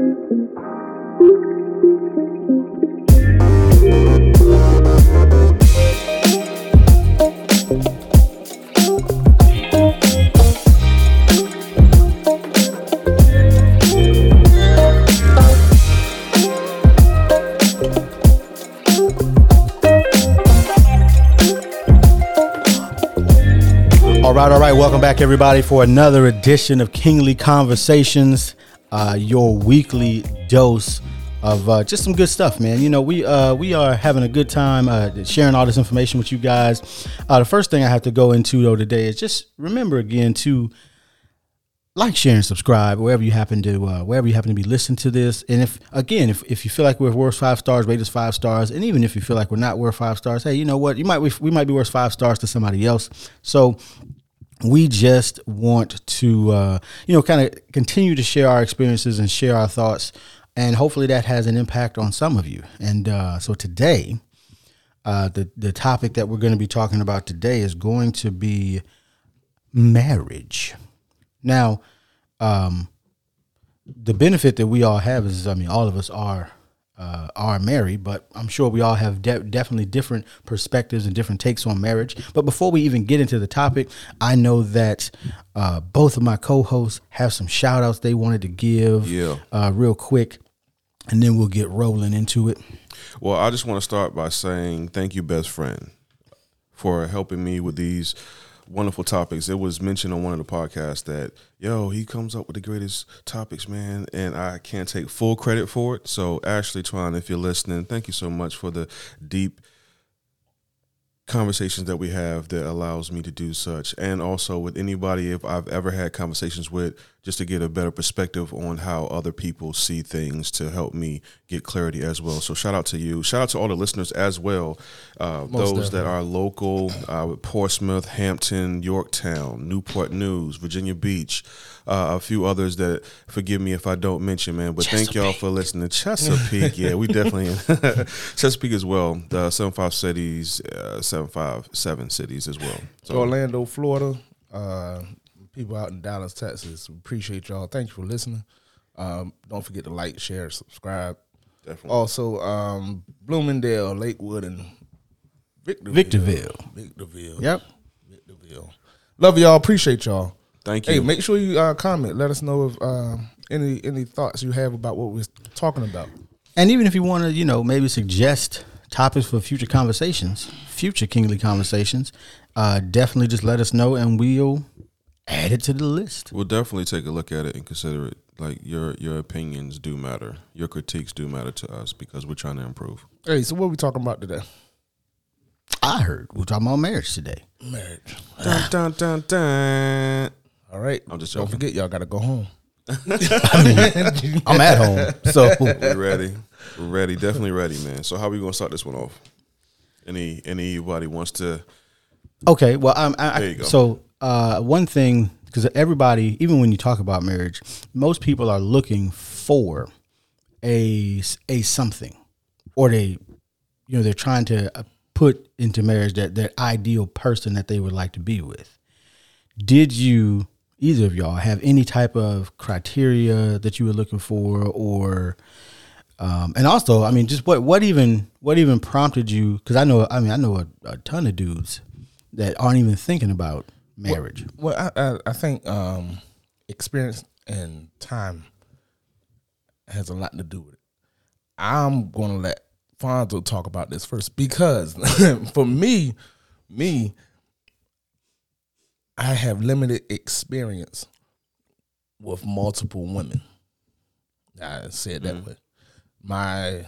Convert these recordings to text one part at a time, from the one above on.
All right, all right. Welcome back, everybody, for another edition of Kingly Conversations, uh, your weekly dose of uh, just some good stuff, man. You know, we uh, we are having a good time uh, sharing all this information with you guys. Uh, the first thing I have to go into though today is just remember again to like, share, and subscribe wherever you happen to uh, wherever you happen to be listening to this. And if again, if, if you feel like we're worth five stars, rate us five stars. And even if you feel like we're not worth five stars, hey, you know what? You might we, we might be worth five stars to somebody else. So we just want to uh, you know kind of continue to share our experiences and share our thoughts and hopefully that has an impact on some of you. And uh, so today uh, the the topic that we're going to be talking about today is going to be marriage. Now um, the benefit that we all have is i mean all of us are uh, are married, but I'm sure we all have de- definitely different perspectives and different takes on marriage. But before we even get into the topic, I know that uh, both of my co-hosts have some shout outs they wanted to give Yeah. uh, real quick, and then we'll get rolling into it. Well, I just want to start by saying thank you, best friend, for helping me with these wonderful topics. It was mentioned on one of the podcasts that, yo, he comes up with the greatest topics, man, and I can't take full credit for it. So, Ashley Twan, if you're listening, thank you so much for the deep conversations that we have that allows me to do such and also with anybody if I've ever had conversations with just to get a better perspective on how other people see things to help me get clarity as well. So shout out to you. Shout out to all the listeners as well. Uh, those that are local uh, with Portsmouth Hampton Yorktown Newport News Virginia Beach uh, a few others that forgive me if I don't mention man but thank y'all for listening. Chesapeake yeah we definitely Chesapeake as well. The 75 cities uh, 757 cities as well. So Orlando, Florida, uh, people out in Dallas, Texas. Appreciate y'all. Thank you for listening. Um, don't forget to like, share, subscribe. definitely Also, um, Bloomingdale, Lakewood, and Victorville. Victorville. Victorville. Yep. Victorville. Love y'all. Appreciate y'all. thank you Hey, make sure you uh, comment. Let us know if uh, any any thoughts you have about what we're talking about. And even if you want to, you know, maybe suggest topics for future conversations, future kingly conversations, uh, definitely just let us know and we'll add it to the list. We'll definitely take a look at it and consider it. Like your your opinions do matter. Your critiques do matter to us because we're trying to improve. Hey, so what are we talking about today? I heard we're talking about marriage today. Marriage. Dun, dun, dun, dun. All right. I'm just Don't forget, y'all got to go home. I'm at home, so We're ready. We're ready. Definitely ready, man. So how are we gonna start this one off? Any anybody wants to? okay. Well, I'm, I, There you go. so uh, one thing because everybody, even when you talk about marriage, most people are looking for a a something, or they, you know, they're trying to uh, put into marriage that that ideal person that they would like to be with. Did you either of y'all have any type of criteria that you were looking for, or um, and also, I mean, just what what even what even prompted you? Because I know, I mean, I know a, a ton of dudes that aren't even thinking about marriage. Well, I, I, I think um, experience and time has a lot to do with it. I'm going to let Fonzo talk about this first because for me, me, I have limited experience with multiple women. I say it that way. My,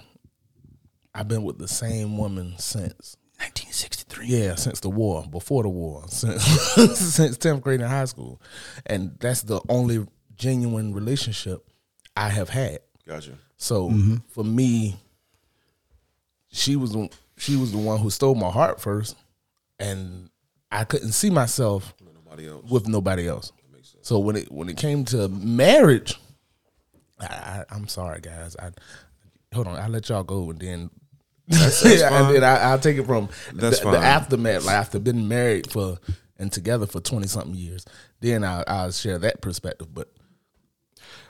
I've been with the same woman since 1963. yeah, since the war, before the war, since since tenth grade in high school, and that's the only genuine relationship I have had. Gotcha. So mm-hmm. for me, she was the- she was the one who stole my heart first, and I couldn't see myself with Nobody else. with nobody else. So when it when it came to marriage, I, I, I'm sorry, guys. I hold on. I'll let y'all go, and then that's and fine. then I, I'll take it from That's the, the aftermath. Like after been married for and together for twenty something years, then I, I'll share that perspective. But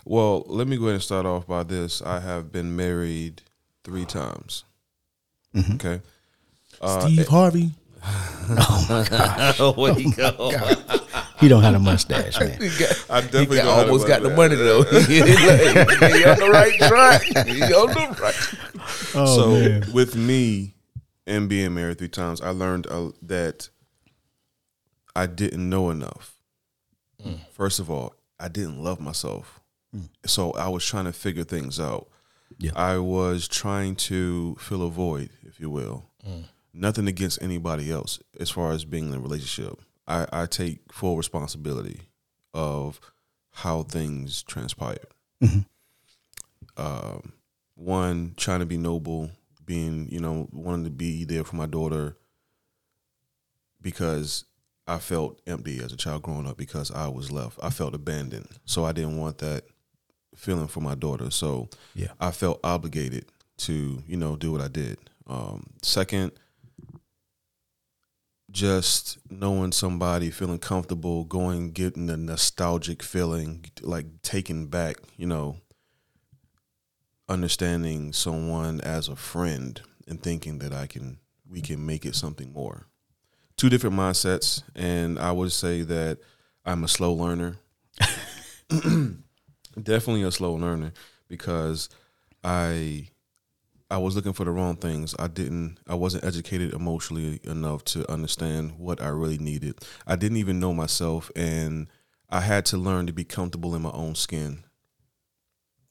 Well, let me go ahead and start off by this. I have been married three times. Mm-hmm. Okay. Steve Harvey. Oh, where he go? He don't have a mustache, man. He got, I he definitely got- know how to almost got the money though. he, he on the right track. He on the right. Oh, so man. with me and being married three times, I learned uh, that I didn't know enough. First of all, I didn't love myself, so I was trying to figure things out. Yeah. I was trying to fill a void, if you will. Nothing against anybody else as far as being in a relationship. I, I take full responsibility of how things transpired. Um, one, trying to be noble, being, you know, wanting to be there for my daughter because I felt empty as a child growing up because I was left. I felt abandoned. So I didn't want that feeling for my daughter. So Yeah. I felt obligated to, you know, do what I did. Um, second, just knowing somebody, feeling comfortable, going, getting a nostalgic feeling, like taking back, you know, understanding someone as a friend and thinking that I can, we can make it something more. Two different mindsets, and I would say that I'm a slow learner. Definitely a slow learner because I I was looking for the wrong things. I didn't I wasn't educated emotionally enough to understand what I really needed. I didn't even know myself and I had to learn to be comfortable in my own skin.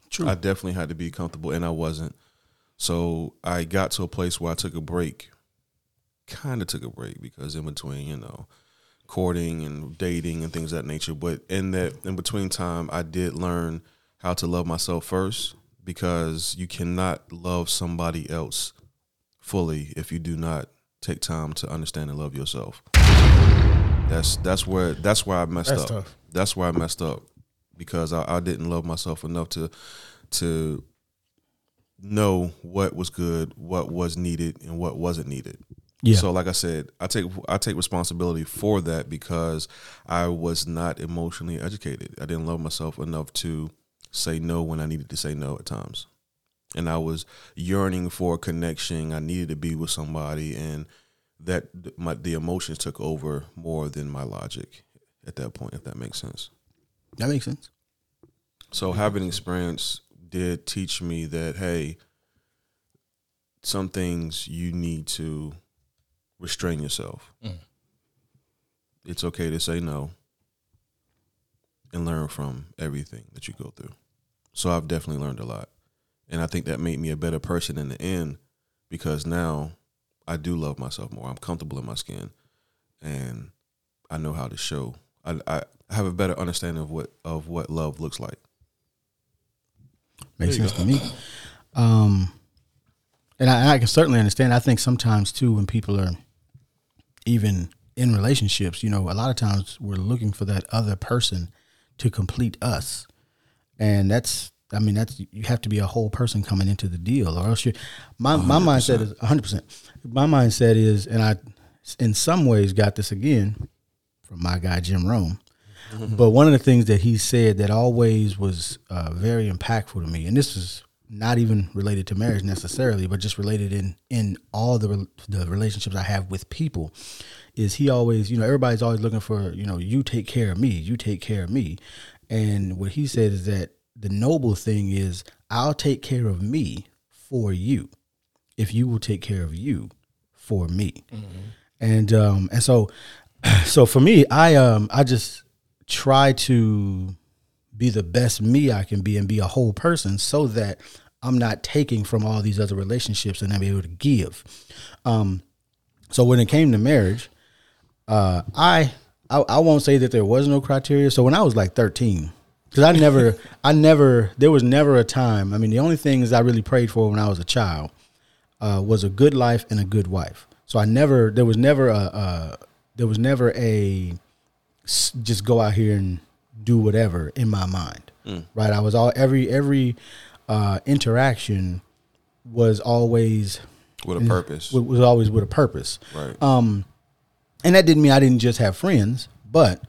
True. I definitely had to be comfortable and I wasn't. So I got to a place where I took a break. Kind of took a break because in between, you know, courting and dating and things of that nature. But in that in between time, I did learn how to love myself first because you cannot love somebody else fully if you do not take time to understand and love yourself. That's that's where that's where I messed That's up. tough. That's where I messed up because I, I didn't love myself enough to to know what was good, what was needed, and what wasn't needed. Yeah. So, like I said, I take I take responsibility for that because I was not emotionally educated. I didn't love myself enough to say no when I needed to say no at times, and I was yearning for a connection. I needed to be with somebody, and that my the emotions took over more than my logic at that point. If that makes sense. That makes sense. So having experience did teach me that hey, some things you need to restrain yourself. Mm. It's okay to say no and learn from everything that you go through. So I've definitely learned a lot. And I think that made me a better person in the end because now I do love myself more. I'm comfortable in my skin and I know how to show. I, I have a better understanding of what of what love looks like. Makes sense to me. Um, and I, I can certainly understand. I think sometimes too, when people are even in relationships, you know, a lot of times we're looking for that other person to complete us, and that's. I mean, that's you have to be a whole person coming into the deal, or else you. My my mindset is 100. percent My mindset is, and I, in some ways, got this again from my guy Jim Rohn. But one of the things that he said that always was uh, very impactful to me, and this is not even related to marriage necessarily, but just related in in all the the relationships I have with people, is he always, you know, everybody's always looking for, you know, you take care of me, you take care of me, and what he said is that the noble thing is I'll take care of me for you, if you will take care of you for me, and um and so so for me, I um I just try to be the best me I can be and be a whole person so that I'm not taking from all these other relationships and I'm able to give. Um so when it came to marriage, uh I I, I won't say that there was no criteria. So when I was like 13, because I never, I never, there was never a time. I mean, the only things I really prayed for when I was a child uh, was a good life and a good wife. So I never, there was never a, there was never a, just go out here and do whatever in my mind, right? I was all every every uh, interaction was always With a purpose. It was always with a purpose. right. Um, and that didn't mean I didn't just have friends, but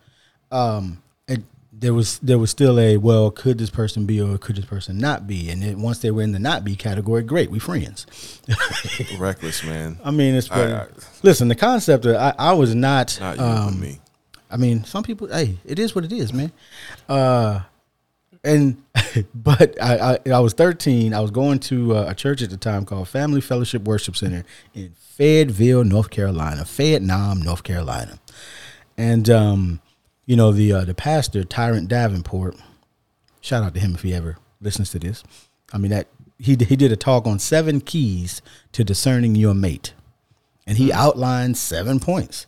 um, it there was there was still a well, could this person be or could this person not be? And then once they were in the not be category, great, we friends. Reckless, man. I mean, it's I- I- listen. The concept of I, I was not. Not you, um, me. I mean, some people. Hey, it is what it is, man. Uh, and but I, I I was 13. I was going to uh, a church at the time called Family Fellowship Worship Center in Fayetteville, North Carolina, Fayettenam, North Carolina, and um, you know the uh, the pastor Tyrone Davenport. Shout out to him if he ever listens to this. I mean that he he did a talk on seven keys to discerning your mate and he outlined seven points.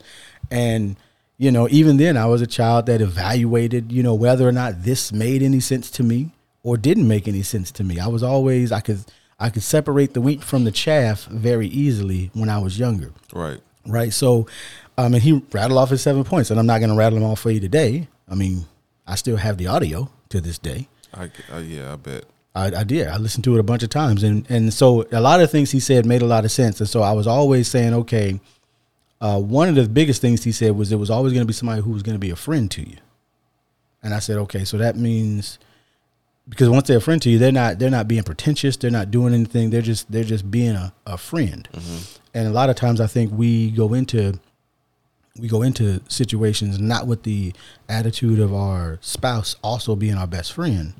And you know, even then, I was a child that evaluated, you know, whether or not this made any sense to me or didn't make any sense to me. I was always I could I could separate the wheat from the chaff very easily when I was younger, Right. right? So, um, and he rattled off his seven points, and I'm not going to rattle them off for you today. I mean, I still have the audio to this day. I, I yeah, I bet. I, I did. I listened to it a bunch of times, and and so a lot of things he said made a lot of sense. And so I was always saying, okay, uh, one of the biggest things he said was there was always going to be somebody who was going to be a friend to you. And I said, okay, so that means because once they're a friend to you, they're not they're not being pretentious. They're not doing anything. They're just they're just being a, a friend. And a lot of times, I think we go into we go into situations not with the attitude of our spouse also being our best friend,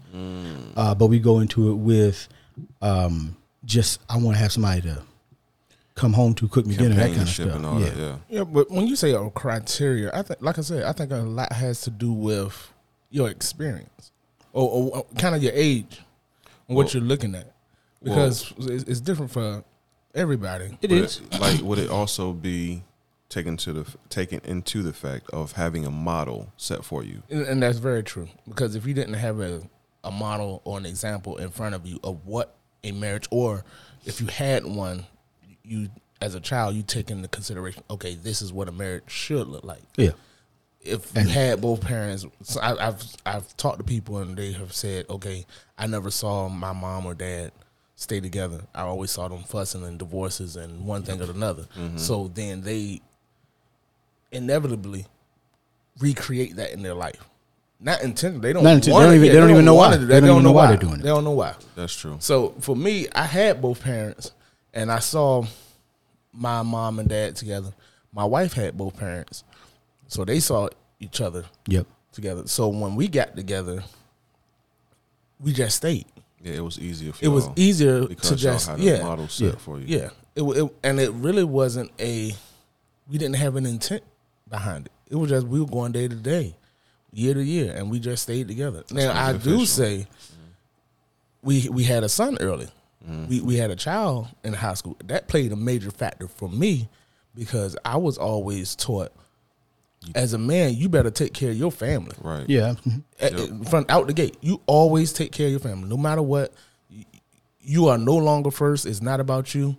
uh, but we go into it with um, just I want to have somebody to come home to cook me dinner, that kind of stuff. and all yeah. that. Yeah. Yeah, but when you say a criteria, I think, like I said, I think a lot has to do with your experience or, or, kind of your age and what Well- you're looking at, because it's, it's different for everybody. It is it- like would it also be taken to the taken into the fact of having a model set for you? And, and that's very true because if you didn't have a, a model or an example in front of you of what a marriage, or if you had one, you as a child you take into consideration, okay, this is what a marriage should look like. Yeah. If you had both parents, so I, I've I've talked to people and they have said, okay, I never saw my mom or dad stay together. I always saw them fussing and divorces and one thing or another. Mm-hmm. So then they inevitably recreate that in their life. Not intentionally. They don't. Not inten- they wanna- don't even- yeah, they don't even know why. do that. They don't even know why they're doing it. They don't know why. That's true. So for me, I had both parents, and I saw my mom and dad together. My wife had both parents, so they saw each other Yep. together. So when we got together, we just stayed. Yeah, it was easier for. It was y'all easier because to y'all just had a yeah model set Yeah. for you. yeah. It, it and it really wasn't a. We didn't have an intent behind it. It was just we were going day to day, year to year, and we just stayed together. now I do beneficial. say, we we had a son early. Mm-hmm. We we had a child in high school. That played a major factor for me because I was always taught, as a man, you better take care of your family. Right. Yeah. At- at- From out the gate, you always take care of your family, no matter what. You are no longer first. It's not about you.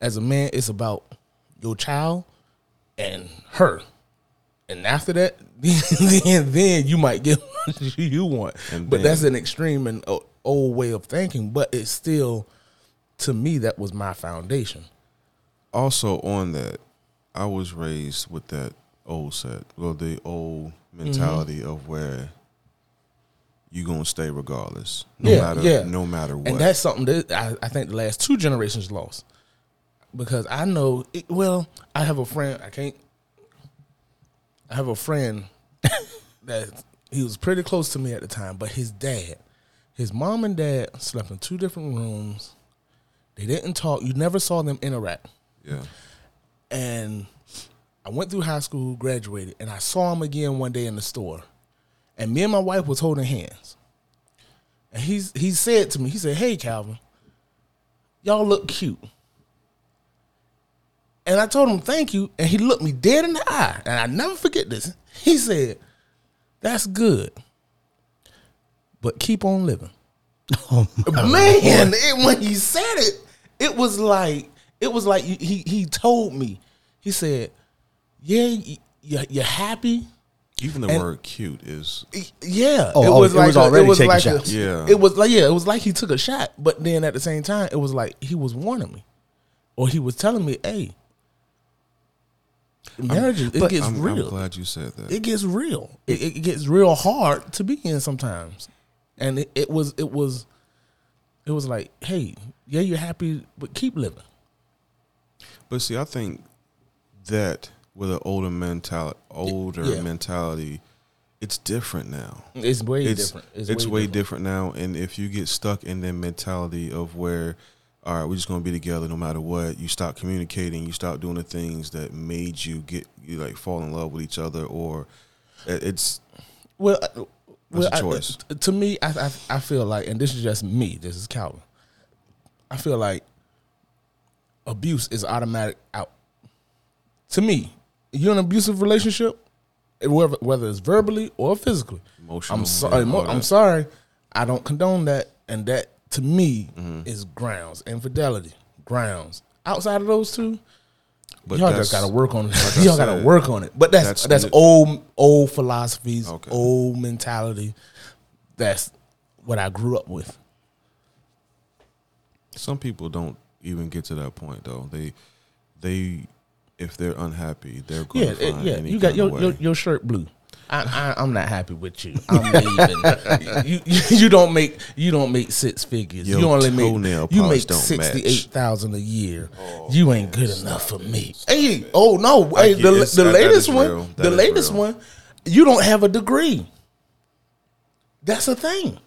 As a man, it's about your child and her. And after that, then then you might get what you want. And but then- that's an extreme and old way of thinking. But it's still, to me, that was my foundation. Also on that, I was raised with that old set, well, the old mentality Mm-hmm. of where you gonna stay regardless, no Yeah, matter yeah. no matter what. And that's something that I, I think the last two generations lost. Because I know, it, well, I have a friend, I can't, I have a friend that he was pretty close to me at the time, but his dad, his mom and dad slept in two different rooms. They didn't talk. You never saw them interact. yeah, And I went through high school, graduated, and I saw him again one day in the store. And me and my wife was holding hands. And he's he said to me, he said, Hey Calvin, y'all look cute. And I told him thank you, and he looked me dead in the eye, and I never forget this. He said, That's good. But keep on living. Oh, Man, it, when he said it, it was like it was like he he told me. He said, "Yeah, you, you- you're happy." even the And- word "cute" is Yeah, Oh, oh, it was a- already taking like shots. A, Yeah. it was like yeah, it was like he took a shot, but then at the same time, it was like he was warning me, or he was telling me, "Hey, marriages it gets I'm, I'm glad you said that. it gets real. It, it gets real hard to be in sometimes, and it, it was it was it was like, hey, yeah, you're happy, but keep living. But see, I think that with an older mentality, older Yeah. mentality, it's different now. It's way it's different. It's, way, different. now. And if you get stuck in that mentality of where, all right, we're just gonna be together no matter what, you stop communicating, you stop doing the things that made you get you like fall in love with each other, or it's Well, well, a I- choice. t- to me, I, I I feel like, and this is just me. This is Calvin. I feel like abuse is automatic out. To me, you're in an abusive relationship, whether whether it's verbally or physically. Emotional, I'm sorry. all I'm sorry. I don't condone that, and that to me Mm-hmm. is grounds. Infidelity grounds. Outside of those two, but y'all just gotta work on it. like y'all gotta work on it. But that's that's that's, old old philosophies, Okay. old mentality. That's what I grew up with. Some people don't even get to that point though. They they if they're unhappy, they're going Yeah, to find yeah. You got your, your your shirt blue. I, I I'm not happy with you. I'm leaving. you, you you don't make you don't make six figures. Your you only make you make don't sixty match. eight thousand a year. Oh, you ain't good enough for me. Hey, oh no, hey, the the that- that latest one, the latest real. one, you don't have a degree. That's a thing.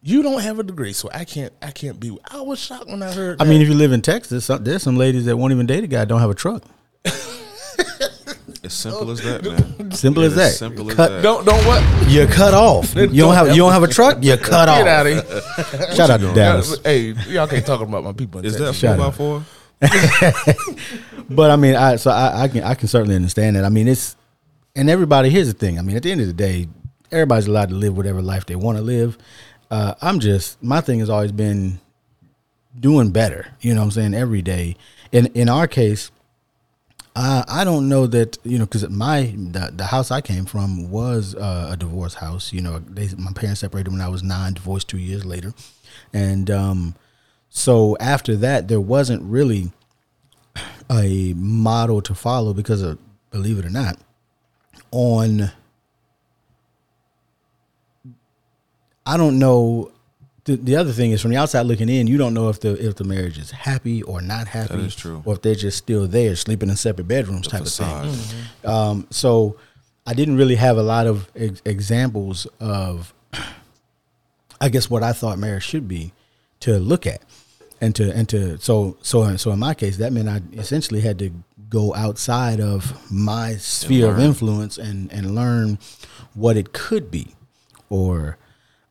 You don't have a degree, so I can't. I can't be. I was shocked when I heard. I that. mean, if you live in Texas, there's some ladies that won't even date a guy that don't have a truck. As simple as that, man. Simple It as that. Simple as Cut- that. don't don't what? You're cut off. You don't have you don't have a truck. You're cut Get off. out of here. Shout out to Dallas. Hey, y'all can't talk about my people. In Is that Shut four up. by four? But I mean, I so I, I can I can certainly understand that. I mean, it's and everybody. Here's the thing. I mean, at the end of the day, everybody's allowed to live whatever life they want to live. Uh, I'm just my thing has always been doing better. You know, what I'm saying every day. In in our case, I I don't know that you know because my the, the house I came from was uh, a divorce house. You know, they, my parents separated when I was nine, divorced two years later, and um, so after that, there wasn't really a model to follow because of believe it or not on I don't know the, the other thing is from the outside looking in you don't know if the if the marriage is happy or not happy is true. or if they're just still there sleeping in separate bedrooms The type of facade. thing um, so I didn't really have a lot of ex- examples of I guess what I thought marriage should be to look at and to and to so so so in my case that meant I essentially had to go outside of my sphere of influence and and learn what it could be or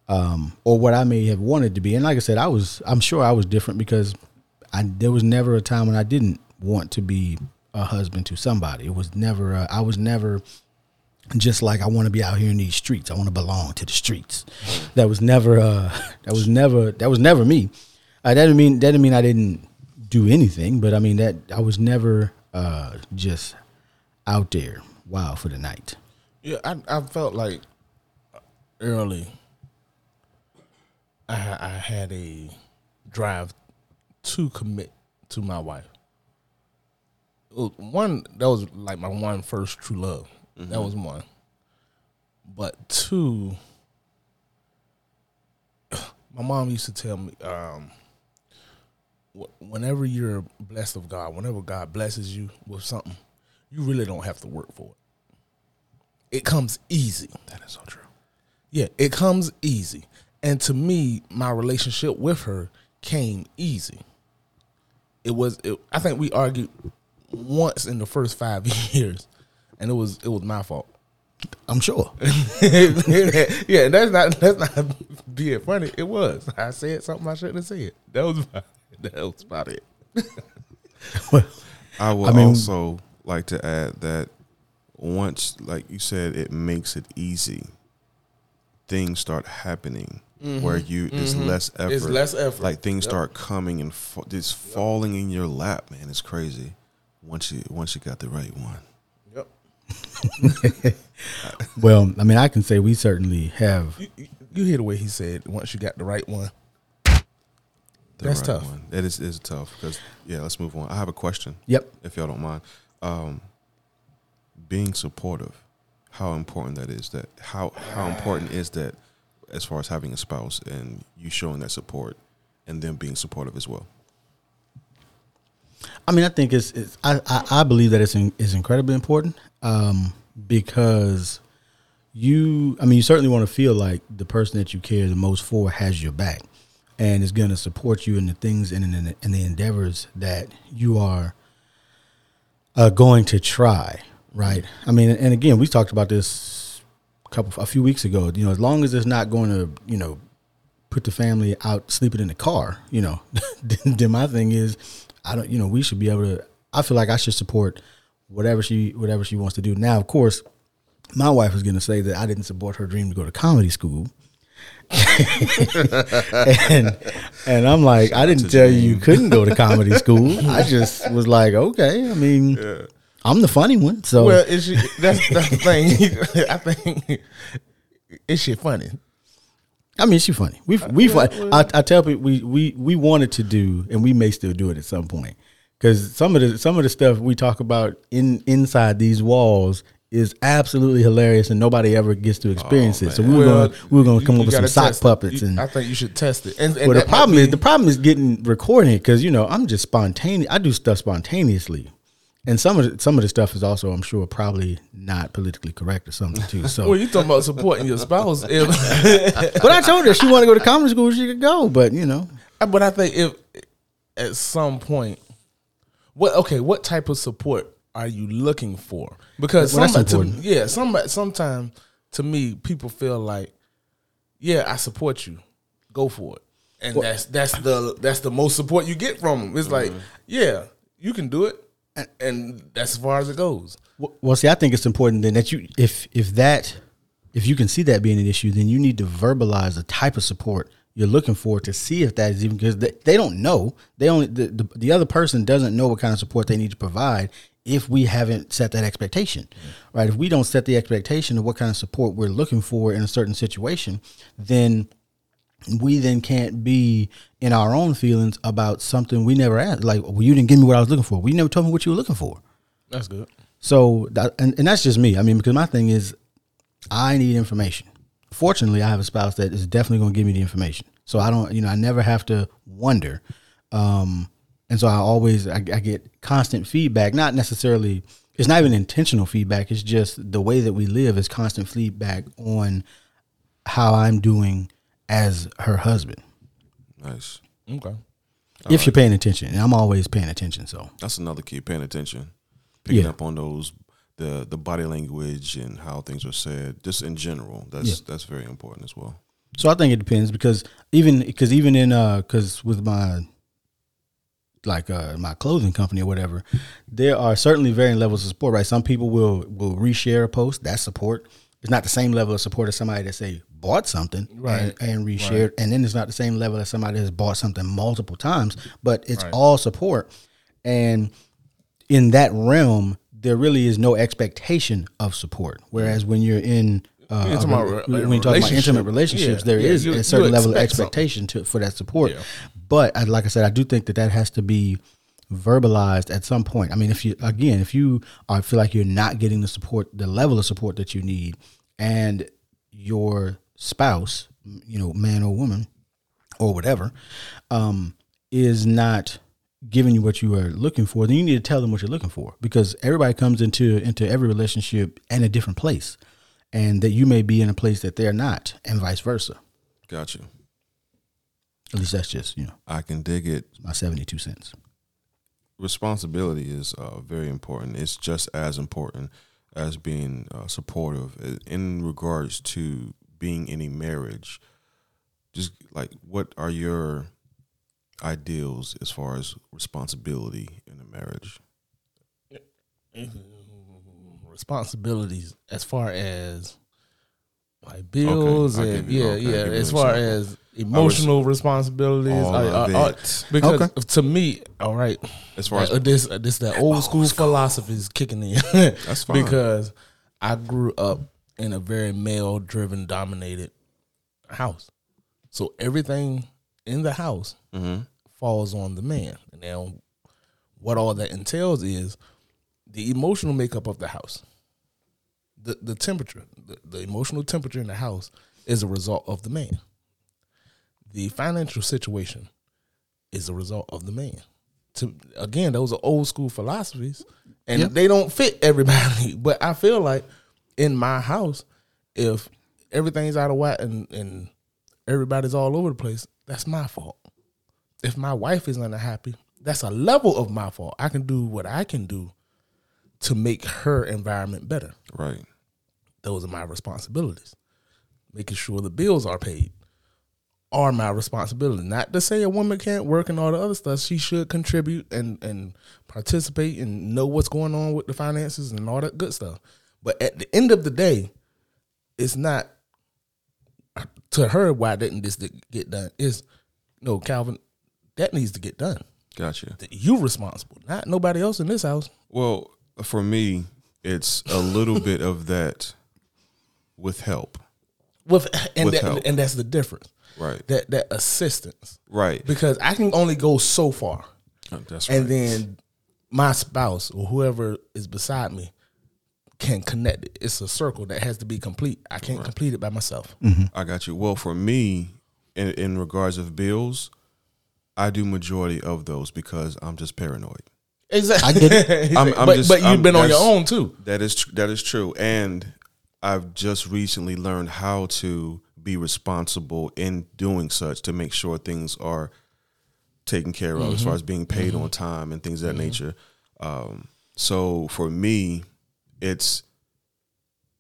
um or what I may have wanted to be and like I said I was I'm sure I was different because I there was never a time when I didn't want to be a husband to somebody it was never uh, I was never just like I want to be out here in these streets. I want to belong to the streets. That was never. Uh, that was never. That was never me. Uh, that didn't mean. That didn't mean I didn't do anything. But I mean that I was never uh, just out there wild for the night. Yeah, I, I felt like early. I I had a drive to commit to my wife. One that was like my one first true love. That was one. But two, my mom used to tell me, um, whenever you're blessed of God, whenever God blesses you with something, you really don't have to work for it. It comes easy. That is so true. Yeah, it comes easy. And to me, my relationship with her came easy. It was it, I think we argued once in the first 5 years and it was it was my fault. I'm sure. yeah, that's not that's not being funny. It was. I said something I shouldn't have said. That was about, that was about it. I would I mean- also like to add that once, like you said, it makes it easy. Things start happening where you it's less effort. Mm-hmm. It's less effort. Like things Yep. start coming and fa- just falling in your lap, man. It's crazy. Once you once you got the right one. Yep. well, I mean, I can say we certainly have. You, you- you hear the way he said once you got the right one. The That's tough. One. It is is tough because yeah. Let's move on. I have a question. Yep. if y'all don't mind. Um, being supportive, how important that is. That how how important is that as far as having a spouse and you showing that support and them being supportive as well. I mean, I think it's, it's I, I, I believe that it's in, is incredibly important um, because you, I mean, you certainly want to feel like the person that you care the most for has your back and is going to support you in the things and in, in, the endeavors that you are uh, going to try. Right. I mean, and again, we talked about this couple, a few weeks ago. You know, as long as it's not going to, you know, put the family out sleeping in the car, you know, then my thing is I don't, you know, we should be able to. I feel like I should support whatever she whatever she wants to do. Now, of course, my wife is going to say that I didn't support her dream to go to comedy school. and and I'm like, I didn't tell you you couldn't go to comedy school. I just was like, okay. I mean, yeah. I'm the funny one, so well, is she, that's that's the thing. I think is she funny? I mean, she's funny. We we well, well, I, I, tell people we, we we wanted to do, and we may still do it at some point, because some of the some of the stuff we talk about in inside these walls is absolutely hilarious, and nobody ever gets to experience oh, it. So we were well, gonna we were gonna come you, up with some sock puppets, you, and I think you should test it. And, and well, the problem is the problem is getting recording because you know I'm just spontaneous. I do stuff spontaneously and some of the, some of the stuff is also, I'm sure, probably not politically correct or something too. So, well, you talking about supporting your spouse? If but I told her she want to go to comedy school, she could go. But you know, but I think if at some point, what okay, what type of support are you looking for? Because well, somebody, to, yeah, somebody, sometimes to me, people feel like, yeah, I support you, go for it, and well, that's that's the that's the most support you get from them. It's mm-hmm. like, yeah, you can do it and that's as far as it goes. Well, see, I think it's important then that you, if if that, if you can see that being an issue, then you need to verbalize the type of support you're looking for to see if that is even because they, they don't know. They only the, the, the other person doesn't know what kind of support they need to provide if we haven't set that expectation, right? If we don't set the expectation of what kind of support we're looking for in a certain situation, then we then can't be in our own feelings about something we never asked. Like, well, you didn't give me what I was looking for. We never told me what you were looking for. That's good. So, that, and, and that's just me. I mean, because my thing is, I need information. Fortunately, I have a spouse that is definitely going to give me the information. So I don't, you know, I never have to wonder. Um, and so I always, I, I get constant feedback, not necessarily, it's not even intentional feedback. It's just the way that we live is constant feedback on how I'm doing as her husband. Nice. Okay. All if right. you're paying attention, and I'm always paying attention, so that's another key: paying attention, picking yeah. up on those the the body language and how things are said, just in general. That's yeah. that's very important as well. So I think it depends because even because even in uh because with my like uh my clothing company or whatever, there are certainly varying levels of support. Right, some people will will reshare a post. That's support. It's not the same level of support as somebody that say bought something right. and, and reshared, right. and then it's not the same level as somebody has bought something multiple times, but it's right. all support. And in that realm, there really is no expectation of support. Whereas when you're in uh, about, when you talk about intimate relationships, yeah, there yeah, is you, a certain level of expectation to, for that support. But I, like I said, I do think that that has to be verbalized at some point. I mean, if you again, if you are, feel like you're not getting the support, the level of support that you need, and your spouse, you know, man or woman, or whatever, um, is not giving you what you are looking for, then you need to tell them what you're looking for because everybody comes into into every relationship in a different place, and that you may be in a place that they're not, and vice versa. Got you. At least that's just you know. I can dig it. My seventy two cents responsibility is uh, very important. It's just as important as being uh, supportive in regards to being in a marriage. Just like, what are your ideals as far as responsibility in a marriage? Responsibilities as far as like bills okay, and yeah, okay, yeah. As far as emotional responsibilities. Uh, uh, because okay. to me, all right, as far as this, this that old school philosophy is kicking in. That's fine because I grew up in a very male driven dominated house, so everything in the house mm-hmm. falls on the man. And now, what all that entails is the emotional makeup of the house. the, the temperature, the, the emotional temperature in the house is a result of the man. The financial situation is a result of the man. To again, those are old school philosophies, and Yep. they don't fit everybody. But I feel like in my house, if everything's out of whack and, and everybody's all over the place, that's my fault. If my wife is unhappy, that's a level of my fault. I can do what I can do to make her environment better. Right. Those are my responsibilities. Making sure the bills are paid are my responsibility. Not to say a woman can't work and all the other stuff. She should contribute and, and participate and know what's going on with the finances and all that good stuff. But at the end of the day, it's not to her why didn't this get done? Is no, Calvin, that needs to get done. Gotcha. You responsible, not nobody else in this house. Well, for me, it's a little bit of that with help. With and With that, help. and that's the difference. Right. That that assistance. Right. Because I can only go so far. Oh, that's right. and then my spouse or whoever is beside me can connect it. It's a circle that has to be complete. I can't complete it by myself. Mm-hmm. I got you. Well, for me, in, in regards of bills, I do majority of those because I'm just paranoid. Exactly. I get it. I'm- I'm but, just- but you've I'm- been on your own too. That is tr- that is true, and I've just recently learned how to be responsible in doing such to make sure things are taken care of as mm-hmm. far as being paid mm-hmm. on time and things of that nature. Um, so for me, it's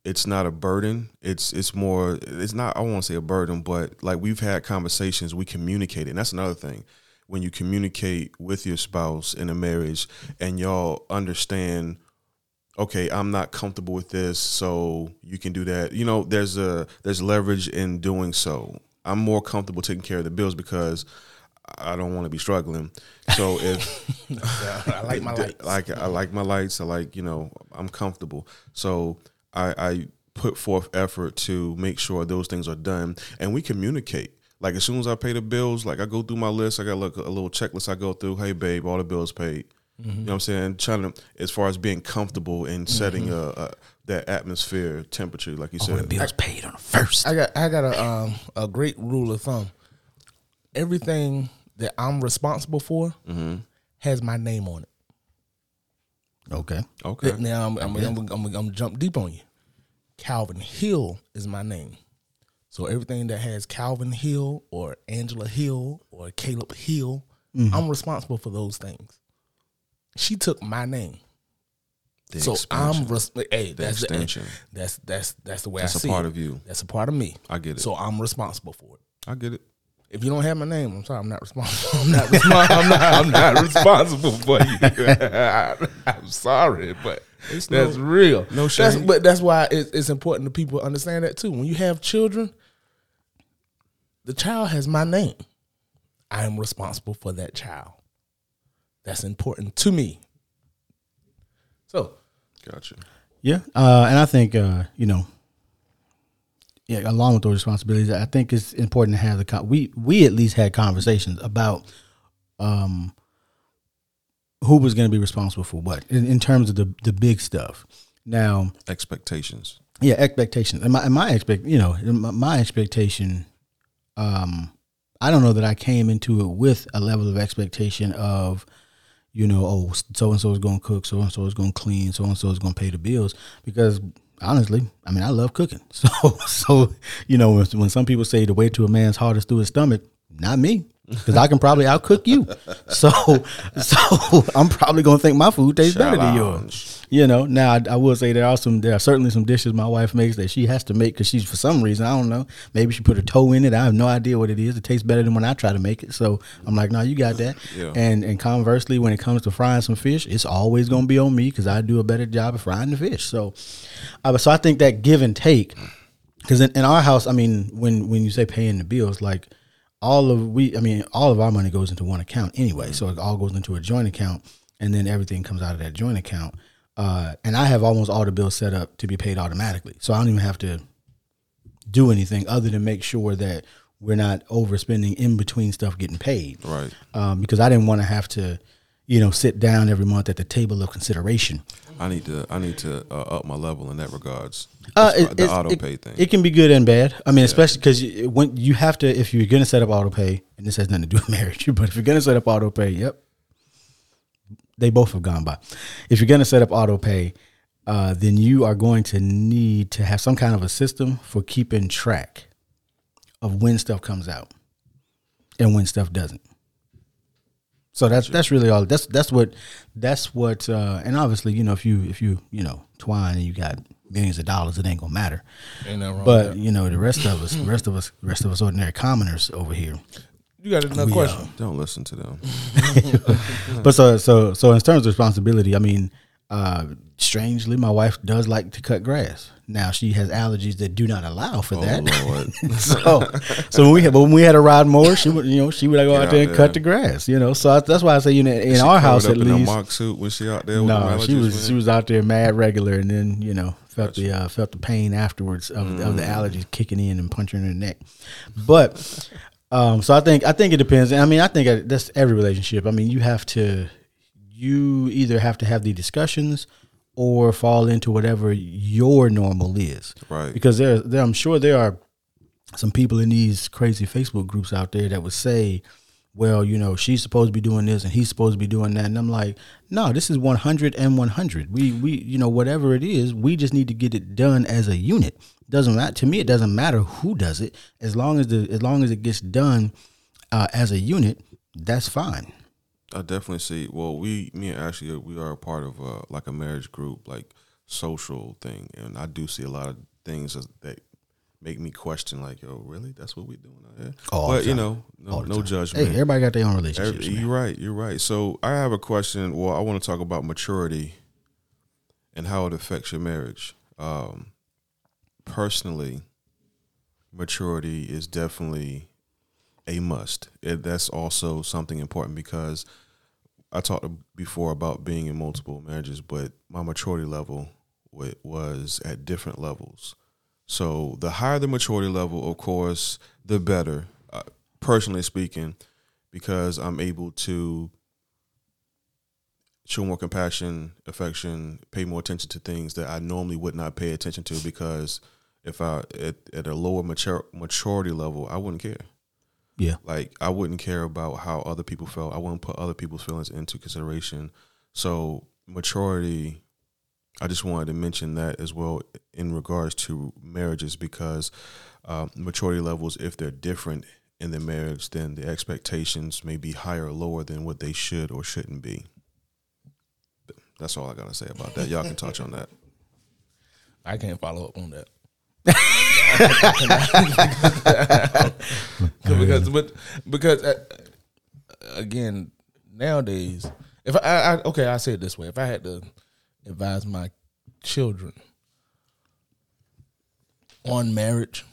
it's not a burden. It's it's more. It's not. I won't say a burden, but like we've had conversations. We communicate, and that's another thing. When you communicate with your spouse in a marriage, and y'all understand okay, I'm not comfortable with this, so you can do that. You know, there's a there's leverage in doing so. I'm more comfortable taking care of the bills because I don't want to be struggling. So if I like my lights. like I like my lights, I like you know I'm comfortable. So I, I put forth effort to make sure those things are done, and we communicate. Like as soon as I pay the bills, like I go through my list, I got like a little checklist I go through. Hey babe, all the bills paid. You know what I'm saying? Trying to as far as being comfortable and setting a, a that atmosphere temperature, like you said. bills paid on the first. I got I got a um a great rule of thumb. Everything that I'm responsible for mm-hmm. has my name on it. Okay. Okay. Now I'm I'm, I'm, I'm, I'm gonna jump deep on you. Calvin Hill is my name. So everything that has Calvin Hill or Angela Hill or Caleb Hill, mm-hmm. I'm responsible for those things. She took my name. The so expansion. I'm res- hey, that's the, extension. that's that's that's the way That's I a see That's a part it. of you. That's a part of me. I get it. So I'm responsible for it. I get it. If you don't have my name, I'm sorry, I'm not responsible. I'm not responsible. I'm not, I'm not responsible for you. I'm sorry, but that's no- real. no That's, shame. but that's why it's, it's important to people understand that too. When you have children, the child has my name. I am responsible for that child. That's important to me. So Gotcha. Yeah, uh, and I think uh, you know, yeah, along with those responsibilities, I think it's important to have the con- we we at least had conversations about um who was going to be responsible for what in, in terms of the the big stuff. Now, Expectations. yeah, expectations. And my, and my expect, you know, my, my expectation. Um, I don't know that I came into it with a level of expectation of, you know, oh, so and so is going to cook, so and so is going to clean, so and so is going to pay the bills. Because honestly, I mean, I love cooking. So, so you know, when, when some people say the way to a man's heart is through his stomach, not me. Because I can probably outcook you, so so I'm probably gonna think my food tastes better than yours. You know, now I, I will say there are some, there are certainly some dishes my wife makes that she has to make because she's for some reason I don't know. Maybe she put a toe in it. I have no idea what it is. It tastes better than when I try to make it. So I'm like, no, you got that. Yeah. And and conversely, when it comes to frying some fish, it's always gonna be on me because I do a better job of frying the fish. So, uh, so I think that give and take because in, in our house, I mean, when when you say paying the bills, like all of we, I mean, all of our money goes into one account anyway. So it all goes into a joint account, and then everything comes out of that joint account. Uh, and I have almost all the bills set up to be paid automatically, so I don't even have to do anything other than make sure that we're not overspending in between stuff getting paid Right. um, because I didn't want to have to, you know, sit down every month at the table of consideration. I need to I need to uh, up my level in that regards. Uh, it, the auto pay thing. It can be good and bad. I mean, especially because when you have to, if you're going to set up auto pay, and this has nothing to do with marriage, but if you're going to set up auto pay, yep, they both have gone by. If you're going to set up auto pay, uh, then you are going to need to have some kind of a system for keeping track of when stuff comes out and when stuff doesn't. So that's that's really all. That's that's what that's what. Uh, and obviously, you know, if you if you you know twine and you got millions of dollars, it ain't gonna matter. Ain't nothing wrong But that. you know, the rest of us, the rest of us, the rest of us ordinary commoners over here. You got another We, uh. Don't listen to them. But so so so in terms of responsibility, I mean, uh, strangely, my wife does like to cut grass. Now she has allergies that do not allow for Oh that. So, so when we had, but when we had a ride mower, she would, you know, she would go Get out there and there. cut the grass, you know. So I, that's why I say, you know, in our house at in a least, mock suit when she out there. No, she was she was out there mad regular, and then you know felt the uh, felt the pain afterwards of, of Mm. the allergies kicking in and punching her neck. But um, so I think I think it depends. I mean, I think that- that's every relationship. I mean, you have to you either have to have the discussions or fall into whatever your normal is, Right. Because there, there I'm sure there are some people in these crazy Facebook groups out there that would say, well, you know, she's supposed to be doing this and he's supposed to be doing that. And I'm like, no, this is 100 and 100. We, we, you know, whatever it is, we just need to get it done as a unit. Doesn't matter to me. It doesn't matter who does it, as long as the, as long as it gets done uh, as a unit, that's fine. I definitely see. Well, we, me and Ashley, we are a part of uh, like a marriage group, like social thing, and I do see a lot of things that make me question, like, yo, really? That's what we're doing out here? All but you know, no, no judgment. Hey, everybody got their own Every- you're right. You're right. So I have a question. Well, I want to talk about maturity and how it affects your marriage. Um, personally, maturity is definitely a must. It, that's also something important because I talked before about being in multiple marriages, but my maturity level was at different levels. So the higher the maturity level, of course, the better. Uh, personally speaking, because I'm able to show more compassion, affection, pay more attention to things that I normally would not pay attention to because if I at, at a lower mature, maturity level, I wouldn't care. Yeah. Like I wouldn't care about how other people felt. I wouldn't put other people's feelings into consideration. So maturity, I just wanted to mention that as well in regards to marriages because um, maturity levels, if they're different in the marriage, then the expectations may be higher or lower than what they should or shouldn't be. That's all I gotta say about that. Y'all can touch on that. I can't follow up on that. because but because uh, again nowadays if I, I okay I say it this way. If I had to advise my children on marriage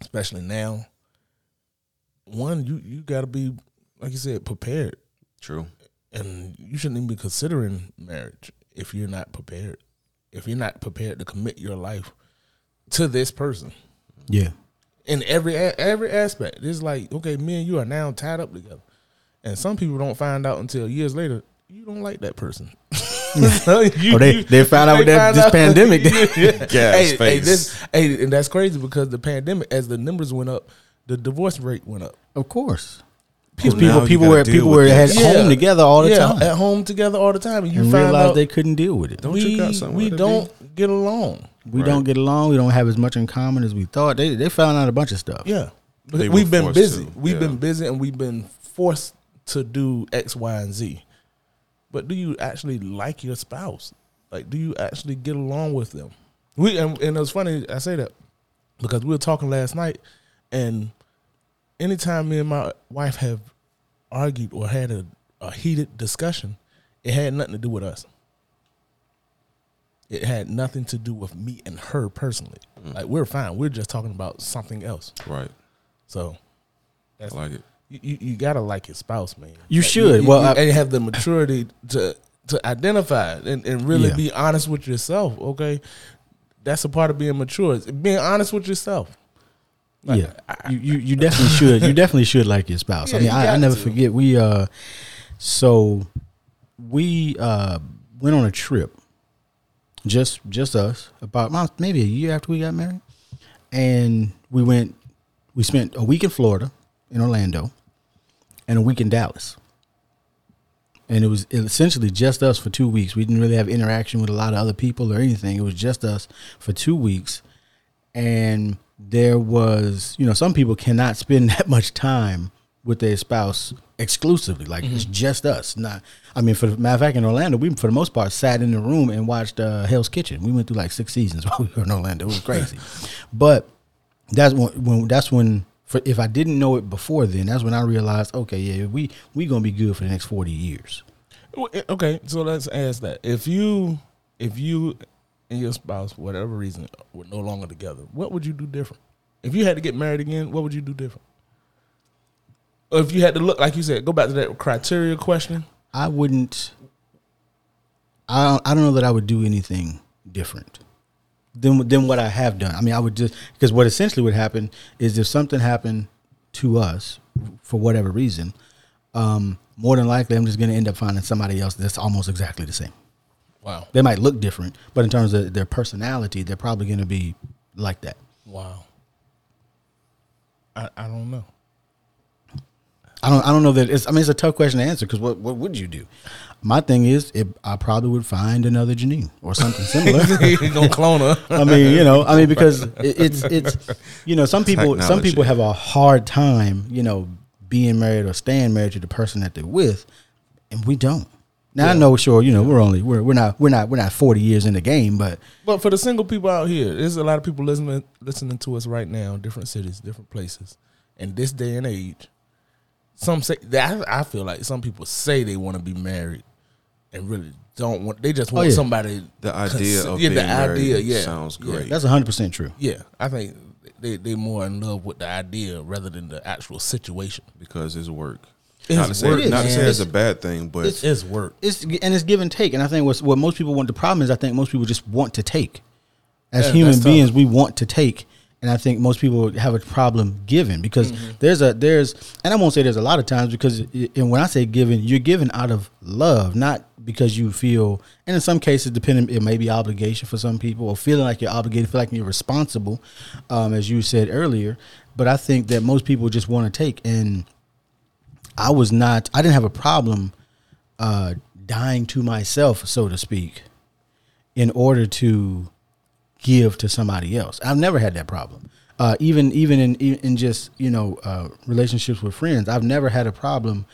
especially now one you you got to be like you said prepared. True. and you shouldn't even be considering marriage if you're not prepared. If you're not prepared to commit your life to this person Yeah. in every every aspect. It's like okay, me and you are now tied up together, and some people don't find out until years later. You don't like that person. So you- Oh, they- they found out with that- this pandemic. Yeah. Gas hey, hey, this, hey, and that's crazy because the pandemic, as the numbers went up, the divorce rate went up. Of course. Because Well, people, now people were people were had this. home together all the yeah, time at home together all the time, and you and find out they couldn't deal with it. Don't we, you got somewhere we don't get along. We Right. don't get along. We don't have as much in common as we thought. They they found out a bunch of stuff. Yeah, They we've been busy. to, We've yeah. been busy, and we've been forced to do X, Y, and Z. But do you actually like your spouse? Like, do you actually get along with them? We and, and it was funny I say that because we were talking last night, and anytime me and my wife have argued or had a, a heated discussion, it had nothing to do with us. It had nothing to do with me and her personally. Mm. Like we're fine. We're just talking about something else. Right. So I like it. you, you, you gotta like your spouse, man. You Like, should. You, Well, you- I- and have the maturity to to identify and, and really Yeah. be honest with yourself. Okay, that's a part of being mature. is Being honest with yourself. Like, yeah, you, you you definitely should. You definitely should like your spouse. I mean, I, I never to. forget. We uh, so we uh, went on a trip, just just us, about maybe a year after we got married, and we went. We spent a week in Florida, in Orlando, and a week in Dallas. And it was essentially just us for two weeks. We didn't really have interaction with a lot of other people or anything. It was just us for two weeks, and there was, you know, some people cannot spend that much time with their spouse exclusively. Like it's just us. Not, I mean, for the matter of fact, in Orlando, we for the most part sat in the room and watched uh, Hell's Kitchen. We went through like six seasons while we were in Orlando. It was crazy, but that's when, when that's when. For, if I didn't know it before then, that's when I realized, okay, yeah, we we gonna be good for the next forty years. Eh, Okay, so let's ask that. If you if you and your spouse, for whatever reason, were no longer together, what would you do different? If you had to get married again, what would you do different? Or if you had to look, like you said, go back to that criteria question. I wouldn't. I don't, I don't know that I would do anything different than than what I have done. I mean, I would just because what essentially would happen is if something happened to us for whatever reason, um, more than likely I'm just going to end up finding somebody else that's almost exactly the same. Wow. They might look different, but in terms of their personality, they're probably going to be like that. Wow. I, I don't know. I don't. I don't know that it's. I mean, it's a tough question to answer because what what would you do? My thing is, it, I probably would find another Janine or something similar. gonna clone her? I mean, you know, I mean, because it, it's it's you know, some people some people have a hard time, you know, being married or staying married to the person that they're with, and we don't. Now I know, sure, you know, we're only we're we're not we're not we're not forty years in the game, but But for the single people out here, there's a lot of people listening listening to us right now, different cities, different places, in this day and age. Some say that I I feel like some people say they want to be married, and really don't want. They just oh, want Oh, yeah. somebody. The idea consi- of yeah, being the married idea, yeah, sounds yeah. great. that's hundred percent true. Yeah, I think they they more in love with the idea rather than the actual situation. because it's work. It's not to say, work, not to say man. it's a bad thing, but It's- It's work. It's and it's give and take, and I think what's, what most people want. The problem is, I think most people just want to take. As Yeah, human that's tough. beings, we want to take, and I think most people have a problem giving because Mm-hmm. there's a there's, and I won't say there's a lot of times because, and when I say giving, you're giving out of love, not because you feel, and in some cases, depending, it may be obligation for some people, or feeling like you're obligated, feel like you're responsible, um, as you said earlier. But I think that most people just want to take, and I was not. I didn't have a problem uh, dying to myself, so to speak, in order to give to somebody else. I've never had that problem. Uh, even even in in just you know uh, relationships with friends, I've never had a problem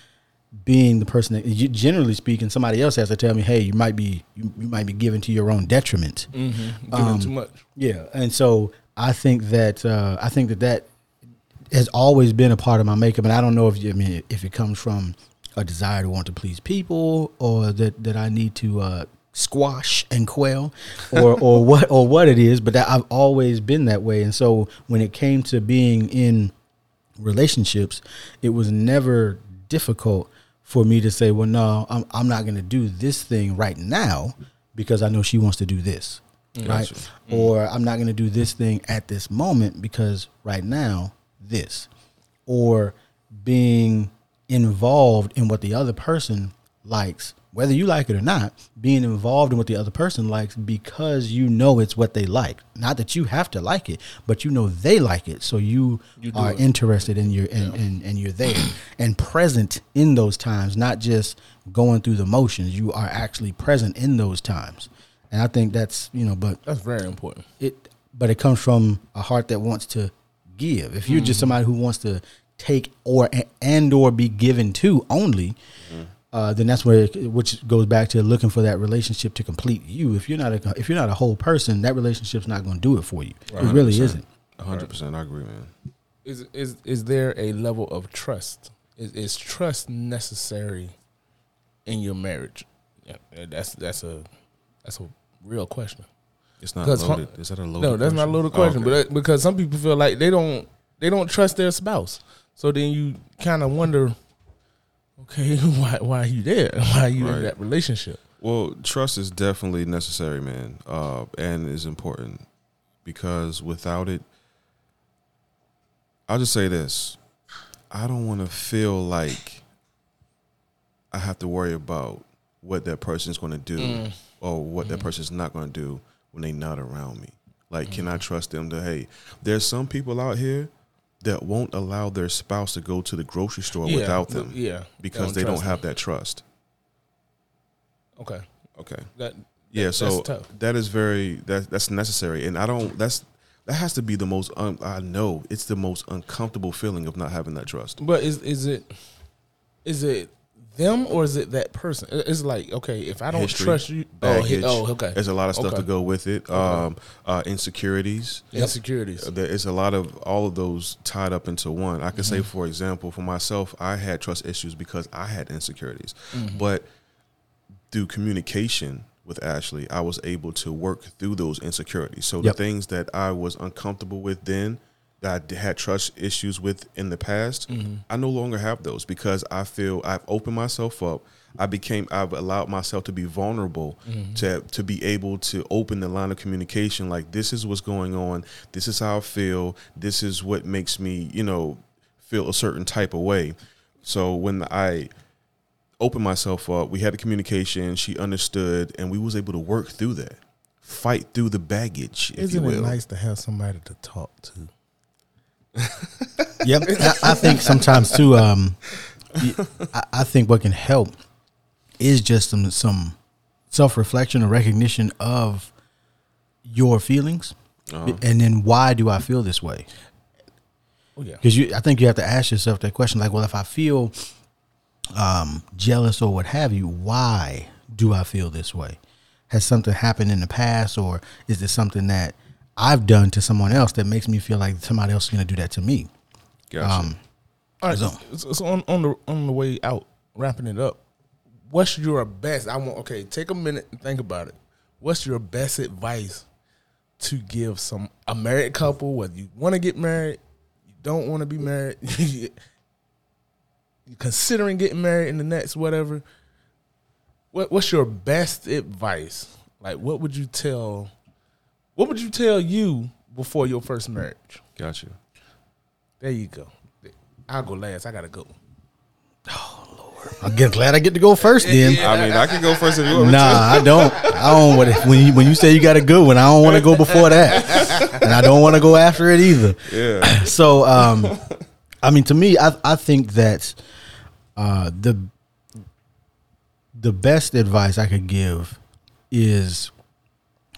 being the person that generally speaking somebody else has to tell me hey you might be you, you might be giving to your own detriment Giving Um, too much. yeah, and so I think that uh, I think that that has always been a part of my makeup, and I don't know if you, I mean if it comes from a desire to want to please people, or that that I need to uh, squash and quell, or or what or what it is. But that I've always been that way, and so when it came to being in relationships, it was never difficult for me to say, well, no, I'm I'm not going to do this thing right now because I know she wants to do this, right? Or I'm not going to do this thing at this moment because right now this, or being involved in what the other person likes, whether you like it or not, being involved in what the other person likes because you know it's what they like. Not that you have to like it, but you know they like it, so you, You are it. interested in your and, and, and you're there and present in those times, not just going through the motions. You are actually present in those times, and I think that's you know, but That's very important. it but it comes from a heart that wants to give if you're just somebody who wants to take or and or be given to only uh, then that's where it, which goes back to looking for that relationship to complete you if you're not a if you're not a whole person that relationship's not going to do it for you it really isn't hundred percent. I agree, man. Is is is there a level of trust? Is, is trust necessary in your marriage? Yeah, that's that's a that's a real question. It's not loaded. Is that a loaded? no, that's not a question? loaded Oh, question, okay. but that, because some people feel like they don't they don't trust their spouse, so then you kind of wonder, okay, why why are you there? Why are you in that relationship? Well, trust is definitely necessary, man, uh, and is important because without it, I'll just say this: I don't want to feel like I have to worry about what that person's going to do Mm. or what Mm-hmm. that person's not going to do when they not around me. Like, can Mm-hmm. I trust them to? Hey, there's some people out here that won't allow their spouse to go to the grocery store Yeah, without them yeah, because they they don't don't trust have that trust. Okay, Okay. that Yeah, that's so that is very that that's necessary, and I don't. That's that has to be the most. Un, I know it's the most uncomfortable feeling of not having that trust. But is is it is it them or is it that person? It- It's like okay, if I don't History, trust you, oh, baggage. he- oh, okay. There's a lot of stuff Okay. to go with it. Um, uh, insecurities. Insecurities. There is a lot of all of those tied up into one. I could say, Mm-hmm. for example, for myself, I had trust issues because I had insecurities, Mm-hmm. but through communication with Ashley, I was able to work through those insecurities. So Yep. the things that I was uncomfortable with then, that I had trust issues with in the past, mm-hmm. I no longer have those because I feel I've opened myself up. I became I've allowed myself to be vulnerable mm-hmm. to to be able to open the line of communication like this is what's going on, this is how I feel, this is what makes me, you know, feel a certain type of way. So when I opened myself up. We had a communication. She understood, and we was able to work through that, fight through the baggage, Isn't you it nice to have somebody to talk to? Yep. I, I think sometimes too. Um, I, I think what can help is just some some self reflection or recognition of your feelings, and then why do I feel this way? Oh yeah. Because you, I think you have to ask yourself that question. Like, well, if I feel um, jealous or what have you, why do I feel this way? Has something happened in the past, or is it something that I've done to someone else that makes me feel like somebody else is going to do that to me? Gotcha. Um, All right. So- So, so on on the on the way out, wrapping it up. What's your best? I want okay. Take a minute and think about it. What's your best advice to give some a married couple, whether you want to get married, you don't want to be married, you considering getting married in the next whatever. What what's your best advice? Like, what would you tell? What would you tell you before your first marriage? Gotcha. There you go. I'll go last. I gotta go. Oh Lord. I'm glad I get to go first. Then, I mean, I can go first if you want me nah, I don't. I don't. want to- When you when you say you got a good one, I don't want to go before that, and I don't want to go after it either. Yeah. So, um, I mean, to me, I I think that uh, the the best advice I could give is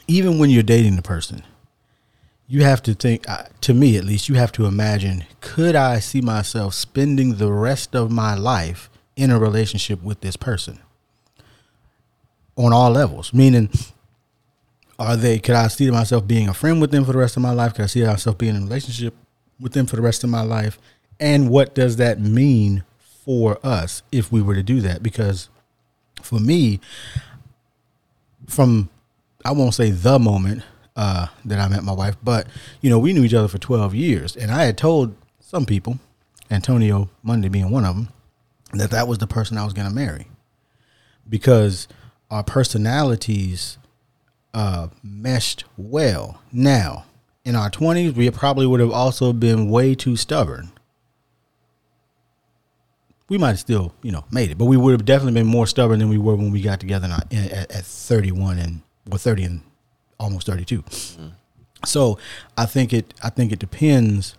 even when you're dating the person, you have to think. Uh, to me, at least, you have to imagine: Could I see myself spending the rest of my life in a relationship with this person on all levels? Meaning. Are they? Could I see myself being a friend with them for the rest of my life? Could I see myself being in a relationship with them for the rest of my life? And what does that mean for us if we were to do that? Because for me, from I won't say the moment uh, that I met my wife, but you know, we knew each other for twelve years, and I had told some people, Antonio Monday being one of them, that that was the person I was going to marry because our personalities uh, meshed well. Now, in our 20s, we probably would have also been way too stubborn. We might have still, you know, made it, but we would have definitely been more stubborn than we were when we got together in our, in, at, at 31 and or 30 and almost 32. So, I think it I think it depends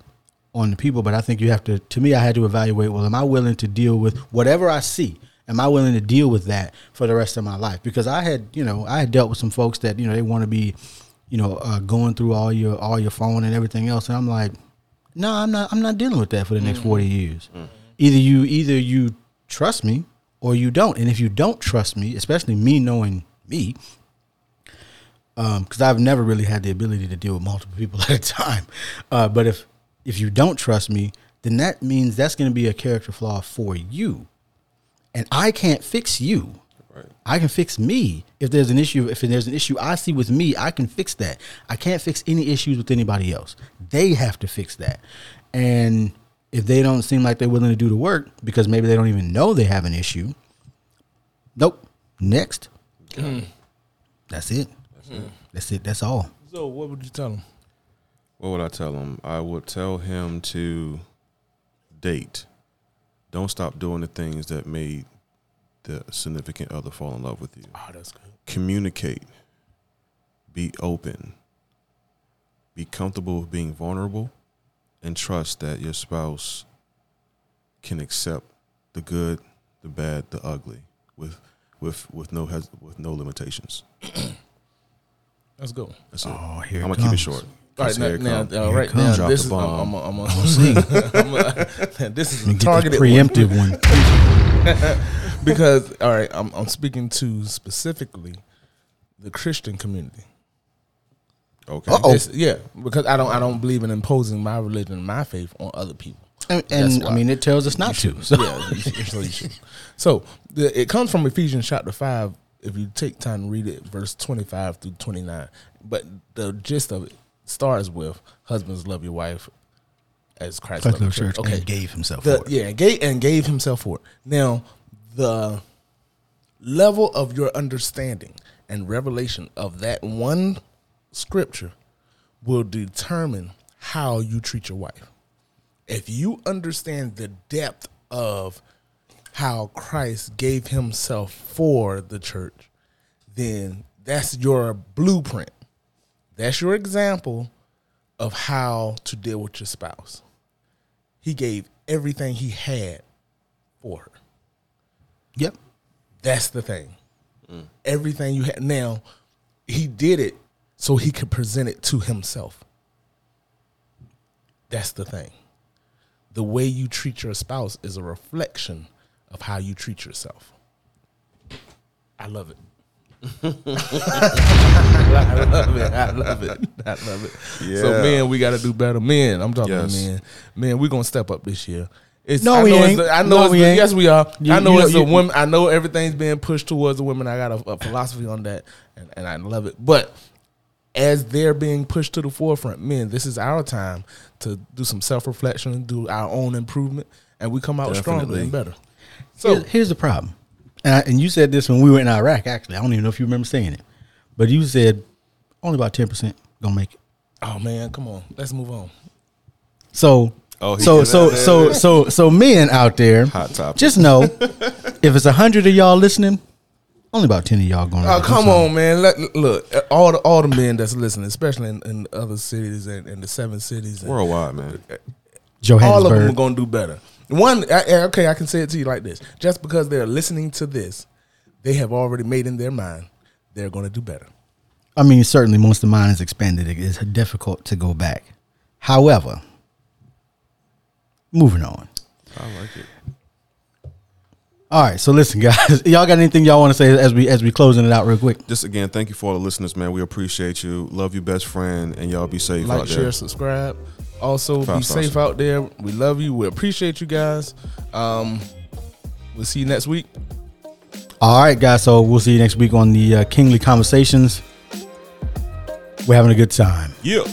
on the people, but I think you have to to me I had to evaluate, well, am I willing to deal with whatever I see? Am I willing to deal with that for the rest of my life? Because I had, you know, I had dealt with some folks that, you know, they want to be, you know, uh, going through all your all your phone and everything else, and I'm like, no, I'm not. I'm not dealing with that for the next forty years. Either you, either you trust me or you don't. And if you don't trust me, especially me knowing me, because I've never really had the ability to deal with multiple people at a time. Uh, but if if you don't trust me, then that means that's going to be a character flaw for you, and I can't fix you. Right. I can fix me. If there's an issue, if there's an issue I see with me, I can fix that. I can't fix any issues with anybody else. They have to fix that. And if they don't seem like they're willing to do the work because maybe they don't even know they have an issue, nope. Next. That's it. That's it. That's all. So, what would you tell him? What would I tell him? I would tell him to date. Don't stop doing the things that made the significant other fall in love with you. Oh, that's good. Communicate. Be open. Be comfortable with being vulnerable and trust that your spouse can accept the good, the bad, the ugly with with with no hes- with no limitations. Let's go. That's it. Oh, here I'm gonna keep it short. All right, That's now, here it now, come. all right, now Drop this the is I'm, bomb. I'm, I'm, I'm, I'm, this is a targeted preemptive one. because all right, I'm I'm speaking to specifically the Christian community. Okay. Uh-oh. Yeah, because I don't I don't believe in imposing my religion and my faith on other people. And, and I mean, it tells us not to. So yeah, you should- so, you so the, it comes from Ephesians chapter five. If you take time to read it, verse twenty five through twenty nine. But the gist of it starts with husbands love your wife as Christ Christ loved the church. church Okay, and gave himself the, for it. yeah, gave and gave himself for it. Now the level of your understanding and revelation of that one scripture will determine how you treat your wife. If you understand the depth of how Christ gave himself for the church, then that's your blueprint. That's your example of how to deal with your spouse. He gave everything he had for her. Yep. That's the thing. Mm. Everything you had. Now, he did it so he could present it to himself. That's the thing. The way you treat your spouse is a reflection of how you treat yourself. I love it. I love it. I love it. I love it. So, man, we got to do better. Man, I'm talking Yes. to men. Man, we're gonna step up this year. It's, No, I we know it's ain't. the- I know No, it's we the- ain't. yes, we are. You- I know you know- it's a woman. I know everything's being pushed towards the women. I got a, a philosophy on that, and, and I love it. But as they're being pushed to the forefront, men, this is our time to do some self reflection and do our own improvement, and we come out stronger and better. So So here's the problem, and I, and you said this when we were in Iraq. Actually, I don't even know if you remember saying it, but you said only about ten percent gonna make it. Oh man, come on, let's move on. So, Oh, he so so so so so men out there, Hot topic. just know if it's a hundred of y'all listening, only about ten of y'all gonna. Oh come on, man! Let, look, all the all the men that's listening, especially in, in other cities and in the seven cities, and Worldwide, man. all of them are going to do better. One, I- I- okay, I can say it to you like this: just because they're listening to this, they have already made in their mind they're going to do better. I mean, certainly once the mind is expanded, it is difficult to go back. However, moving on. I like it. All right, so listen, guys, y'all got anything y'all want to say as we as we closing it out real quick? Just again, thank you for all the listeners, man. We appreciate you. Love you, best friend, and y'all be safe like, out share, there. subscribe. Also, Five be stars. safe out there. We love you. We appreciate you guys. Um, we'll see you next week. All right, guys. So we'll see you next week on the uh, Kingly Conversations. We're having a good time. Yeah.